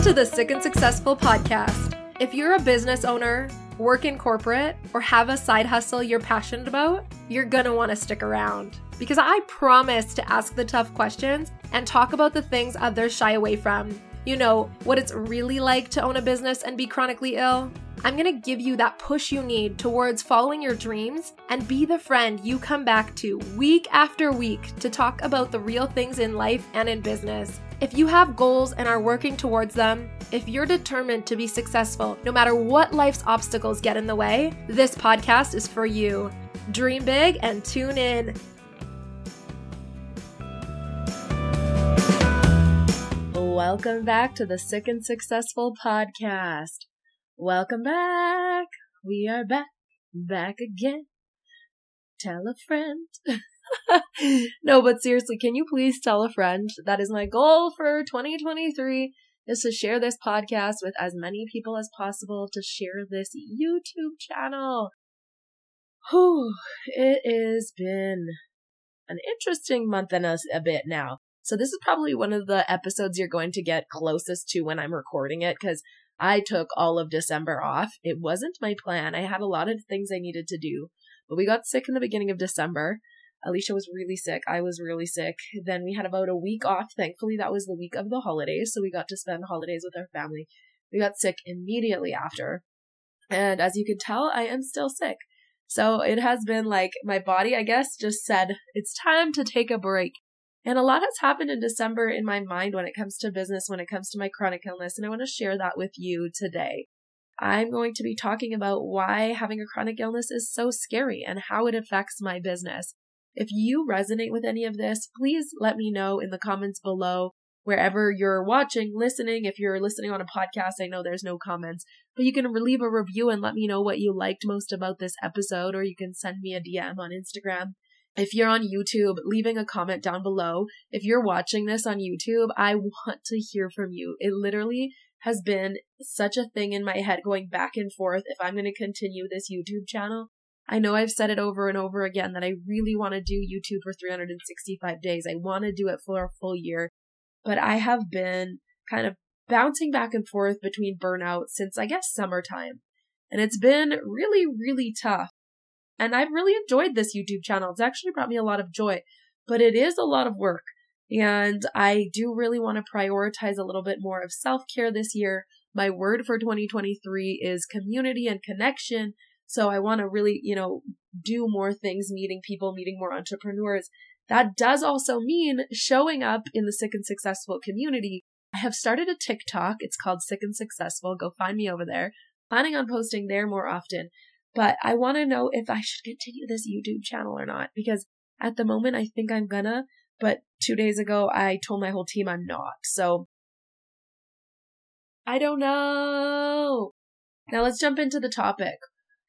Welcome to the Sick and Successful podcast. If you're a business owner, work in corporate, or have a side hustle you're passionate about, you're gonna wanna stick around. Because I promise to ask the tough questions and talk about the things others shy away from. You know, what it's really like to own a business and be chronically ill. I'm gonna give you that push you need towards following your dreams and be the friend you come back to week after week to talk about the real things in life and in business. If you have goals and are working towards them, if you're determined to be successful no matter what life's obstacles get in the way, this podcast is for you. Dream big and tune in. Welcome back to the Sick and Successful podcast. Welcome back. We are back, back again. Tell a friend. no, but seriously, can you please tell a friend? That is my goal for 2023 is to share this podcast with as many people as possible to share this YouTube channel. Whew, it has been an interesting month and a, a bit now. So this is probably one of the episodes you're going to get closest to when I'm recording it because I took all of December off. It wasn't my plan. I had a lot of things I needed to do, but we got sick in the beginning of December. Alicia was really sick. I was really sick. Then we had about a week off. Thankfully, that was the week of the holidays, so we got to spend holidays with our family. We got sick immediately after. And as you can tell, I am still sick. So it has been like my body, I guess, just said it's time to take a break. And a lot has happened in December in my mind when it comes to business, when it comes to my chronic illness, and I want to share that with you today. I'm going to be talking about why having a chronic illness is so scary and how it affects my business. If you resonate with any of this, please let me know in the comments below. Wherever you're watching, listening, if you're listening on a podcast, I know there's no comments, but you can leave a review and let me know what you liked most about this episode, or you can send me a DM on Instagram. If you're on YouTube, leaving a comment down below. If you're watching this on YouTube, I want to hear from you. It literally has been such a thing in my head going back and forth if I'm going to continue this YouTube channel. I know I've said it over and over again that I really want to do YouTube for 365 days. I want to do it for a full year, but I have been kind of bouncing back and forth between burnout since I guess summertime. And it's been really, really tough. And I've really enjoyed this YouTube channel. It's actually brought me a lot of joy, but it is a lot of work. And I do really want to prioritize a little bit more of self care this year. My word for 2023 is community and connection so I want to really, you know, do more things, meeting people, meeting more entrepreneurs. That does also mean showing up in the sick and successful community. I have started a TikTok. It's called Sick and Successful. Go find me over there. Planning on posting there more often. But I want to know if I should continue this YouTube channel or not because at the moment I think I'm gonna, but two days ago I told my whole team I'm not. So I don't know. Now let's jump into the topic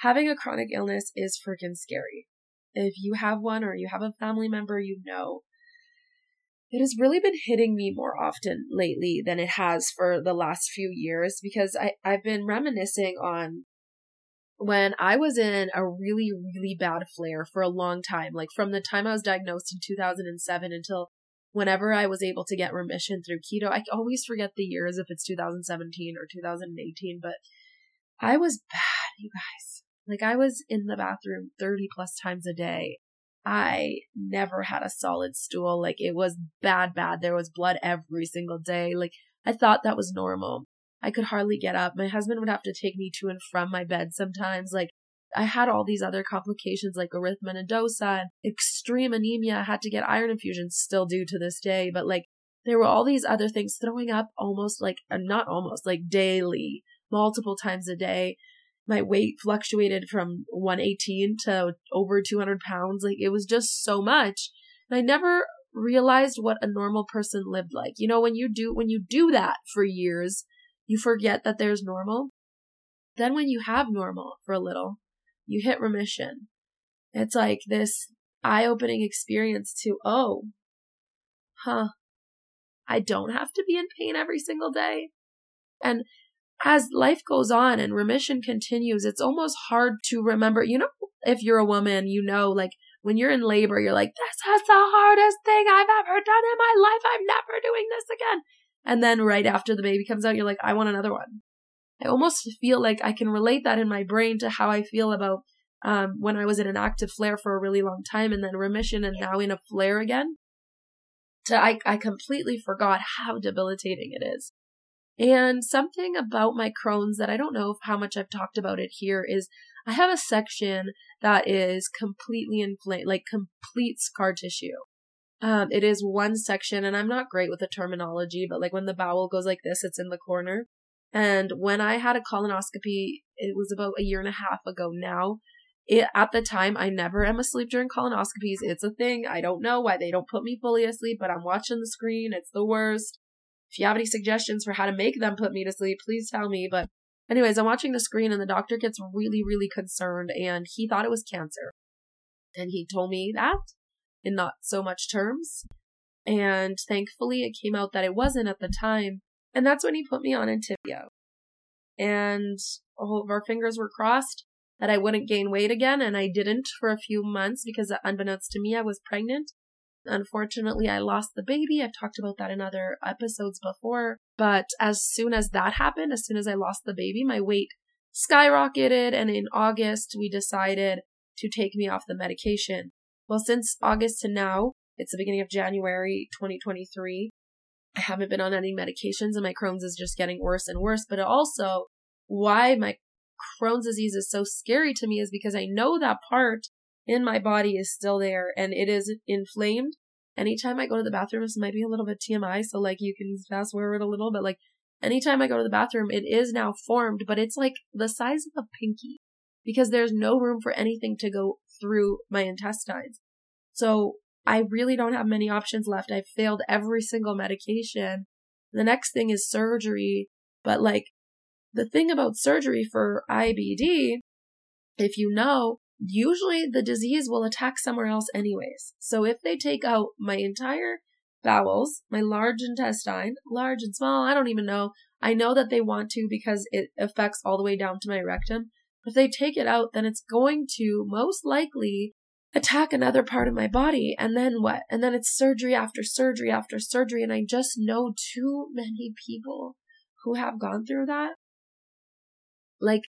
having a chronic illness is freaking scary. If you have one or you have a family member you know, it has really been hitting me more often lately than it has for the last few years because I, I've been reminiscing on when I was in a really, really bad flare for a long time, like from the time I was diagnosed in 2007 until whenever I was able to get remission through keto. I always forget the years if it's 2017 or 2018, but I was bad, you guys. Like I was in the bathroom 30 plus times a day. I never had a solid stool. Like it was bad, bad. There was blood every single day. Like I thought that was normal. I could hardly get up. My husband would have to take me to and from my bed sometimes. Like I had all these other complications like erythema nodosum and extreme anemia. I had to get iron infusions, still do to this day. But like there were all these other things throwing up almost like, uh, not almost, like daily, multiple times a day my weight fluctuated from 118 to over 200 pounds. Like it was just so much. And I never realized what a normal person lived like. You know, when you do, when you do that for years, you forget that there's normal. Then when you have normal for a little, you hit remission. It's like this eye opening experience to, oh, huh, I don't have to be in pain every single day. And as life goes on and remission continues, it's almost hard to remember. You know, if you're a woman, you know, like when you're in labor, you're like, this is the hardest thing I've ever done in my life. I'm never doing this again. And then right after the baby comes out, you're like, I want another one. I almost feel like I can relate that in my brain to how I feel about um, when I was in an active flare for a really long time and then remission and now in a flare again. To, I, I completely forgot how debilitating it is. And something about my Crohn's that I don't know how much I've talked about it here is I have a section that is completely inflamed, like complete scar tissue. Um, it is one section, and I'm not great with the terminology, but like when the bowel goes like this, it's in the corner. And when I had a colonoscopy, it was about a year and a half ago now. It, at the time, I never am asleep during colonoscopies. It's a thing. I don't know why they don't put me fully asleep, but I'm watching the screen. It's the worst. If you have any suggestions for how to make them put me to sleep, please tell me. But, anyways, I'm watching the screen and the doctor gets really, really concerned and he thought it was cancer. And he told me that in not so much terms. And thankfully, it came out that it wasn't at the time. And that's when he put me on Entyvio. And all of our fingers were crossed that I wouldn't gain weight again, and I didn't for a few months because, unbeknownst to me, I was pregnant. Unfortunately, I lost the baby. I've talked about that in other episodes before. But as soon as that happened, as soon as I lost the baby, my weight skyrocketed. And in August, we decided to take me off the medication. Well, since August to now, it's the beginning of January 2023. I haven't been on any medications and my Crohn's is just getting worse and worse. But also, why my Crohn's disease is so scary to me is because I know that part in my body is still there and it is inflamed. Anytime I go to the bathroom, this might be a little bit TMI, so like you can fast forward a little, but like anytime I go to the bathroom, it is now formed, but it's like the size of a pinky because there's no room for anything to go through my intestines. So I really don't have many options left. I've failed every single medication. The next thing is surgery, but like the thing about surgery for IBD, if you know, usually the disease will attack somewhere else anyways. So if they take out my entire bowels, my large intestine, large and small, I don't even know. I know that they want to because it affects all the way down to my rectum. If they take it out, then it's going to most likely attack another part of my body. And then what? And then it's surgery after surgery after surgery. And I just know too many people who have gone through that. Like,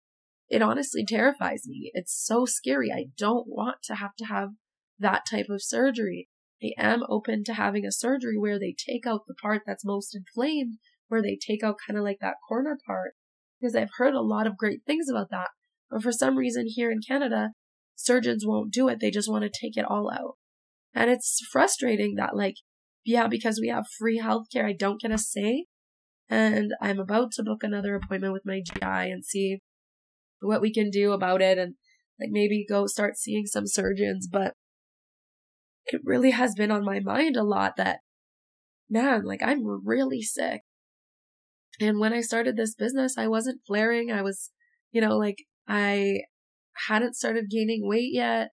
it honestly terrifies me. It's so scary. I don't want to have to have that type of surgery. I am open to having a surgery where they take out the part that's most inflamed, where they take out kind of like that corner part, because I've heard a lot of great things about that. But for some reason here in Canada, surgeons won't do it. They just want to take it all out. And it's frustrating that, like, yeah, because we have free healthcare, I don't get a say. And I'm about to book another appointment with my GI and see what we can do about it and like maybe go start seeing some surgeons. But it really has been on my mind a lot that, man, like I'm really sick. And when I started this business, I wasn't flaring. I was, you know, like I hadn't started gaining weight yet.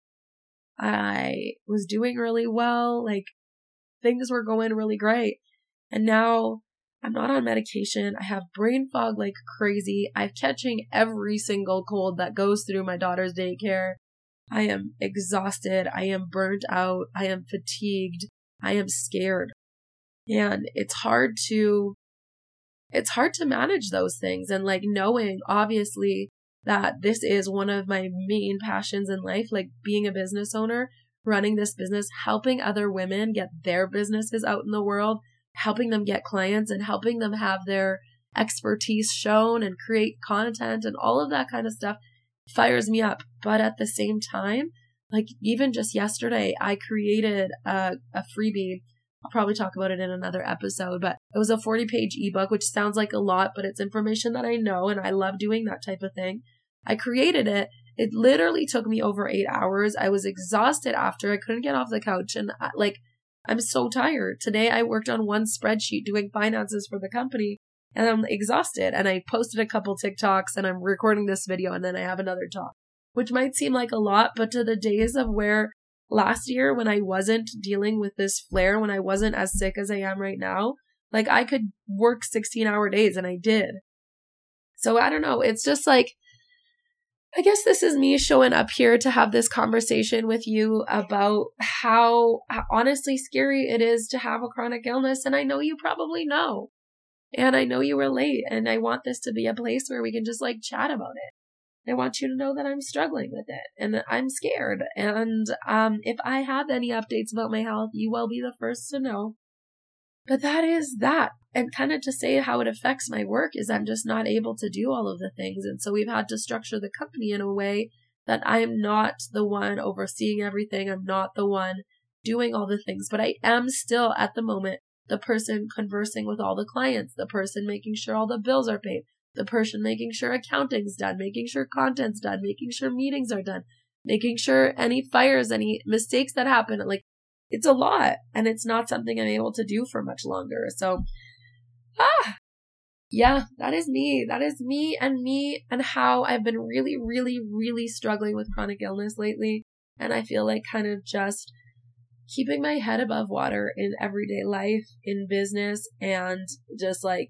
I was doing really well. Like things were going really great. And now I'm not on medication. I have brain fog like crazy. I'm catching every single cold that goes through my daughter's daycare. I am exhausted. I am burnt out. I am fatigued. I am scared. And it's hard to, it's hard to manage those things. And like knowing, obviously, that this is one of my main passions in life, like being a business owner, running this business, helping other women get their businesses out in the world, helping them get clients and helping them have their expertise shown and create content and all of that kind of stuff fires me up. But at the same time, like even just yesterday, I created a, a freebie. I'll probably talk about it in another episode, but it was a 40 page ebook, which sounds like a lot, but it's information that I know and I love doing that type of thing. I created it. It literally took me over eight hours. I was exhausted after. I couldn't get off the couch. And I, like, I'm so tired. Today I worked on one spreadsheet doing finances for the company and I'm exhausted. And I posted a couple TikToks and I'm recording this video and then I have another talk, which might seem like a lot, but to the days of where last year when I wasn't dealing with this flare, when I wasn't as sick as I am right now, like I could work 16 hour days and I did. So I don't know. It's just like, I guess this is me showing up here to have this conversation with you about how, honestly scary it is to have a chronic illness. And I know you probably know. And I know you were late and I want this to be a place where we can just like chat about it. I want you to know that I'm struggling with it and I'm scared. And um, if I have any updates about my health, you will be the first to know. But that is that. And kind of to say how it affects my work is I'm just not able to do all of the things. And so we've had to structure the company in a way that I am not the one overseeing everything. I'm not the one doing all the things, but I am still at the moment the person conversing with all the clients, the person making sure all the bills are paid, the person making sure accounting's done, making sure content's done, making sure meetings are done, making sure any fires, any mistakes that happen, like it's a lot and it's not something I'm able to do for much longer. So, ah, yeah, that is me. That is me and me and how I've been really, really, really struggling with chronic illness lately. And I feel like kind of just keeping my head above water in everyday life, in business, and just like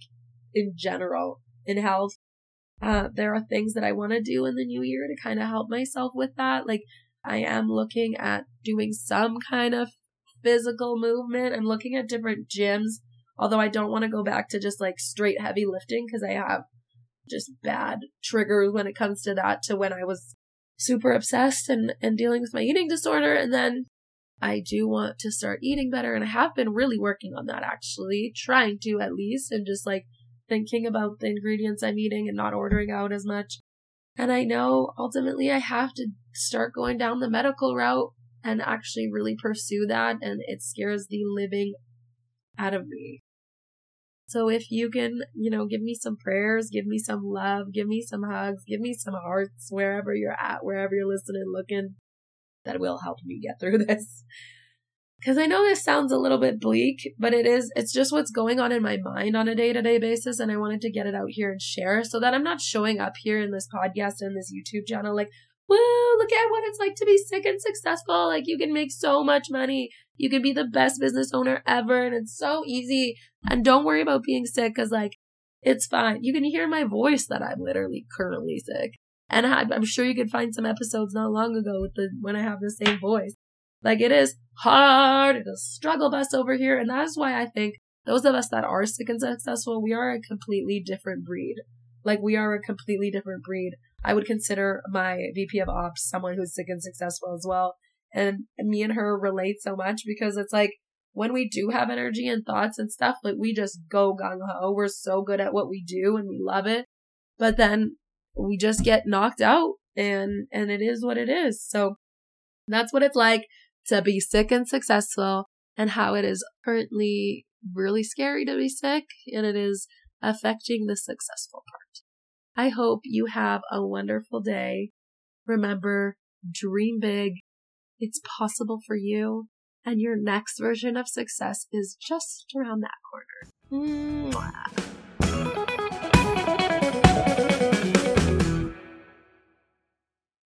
in general in health. Uh, there are things that I want to do in the new year to kind of help myself with that. Like I am looking at doing some kind of physical movement. I'm looking at different gyms, although I don't want to go back to just like straight heavy lifting because I have just bad triggers when it comes to that to when I was super obsessed and, and dealing with my eating disorder. And then I do want to start eating better and I have been really working on that actually, trying to at least and just like thinking about the ingredients I'm eating and not ordering out as much. And I know ultimately I have to start going down the medical route and actually really pursue that and it scares the living out of me. So if you can, you know, give me some prayers, give me some love, give me some hugs, give me some hearts wherever you're at, wherever you're listening, looking, that will help me get through this. Because I know this sounds a little bit bleak, but it is, it's just what's going on in my mind on a day to day basis. And I wanted to get it out here and share so that I'm not showing up here in this podcast and this YouTube channel like, woo, look at what it's like to be sick and successful. Like you can make so much money. You can be the best business owner ever. And it's so easy. And don't worry about being sick because like it's fine. You can hear my voice that I'm literally currently sick. And I'm sure you could find some episodes not long ago with the when I have the same voice. Like it is hard. It is a struggle bus over here. And that's why I think those of us that are sick and successful, we are a completely different breed. Like we are a completely different breed. I would consider my VP of ops someone who's sick and successful as well. And me and her relate so much because it's like when we do have energy and thoughts and stuff, like we just go gung ho. We're so good at what we do and we love it. But then we just get knocked out and, and it is what it is. So that's what it's like to be sick and successful and how it is currently really scary to be sick and it is affecting the successful part. I hope you have a wonderful day. Remember, dream big. It's possible for you and your next version of success is just around that corner. Mwah.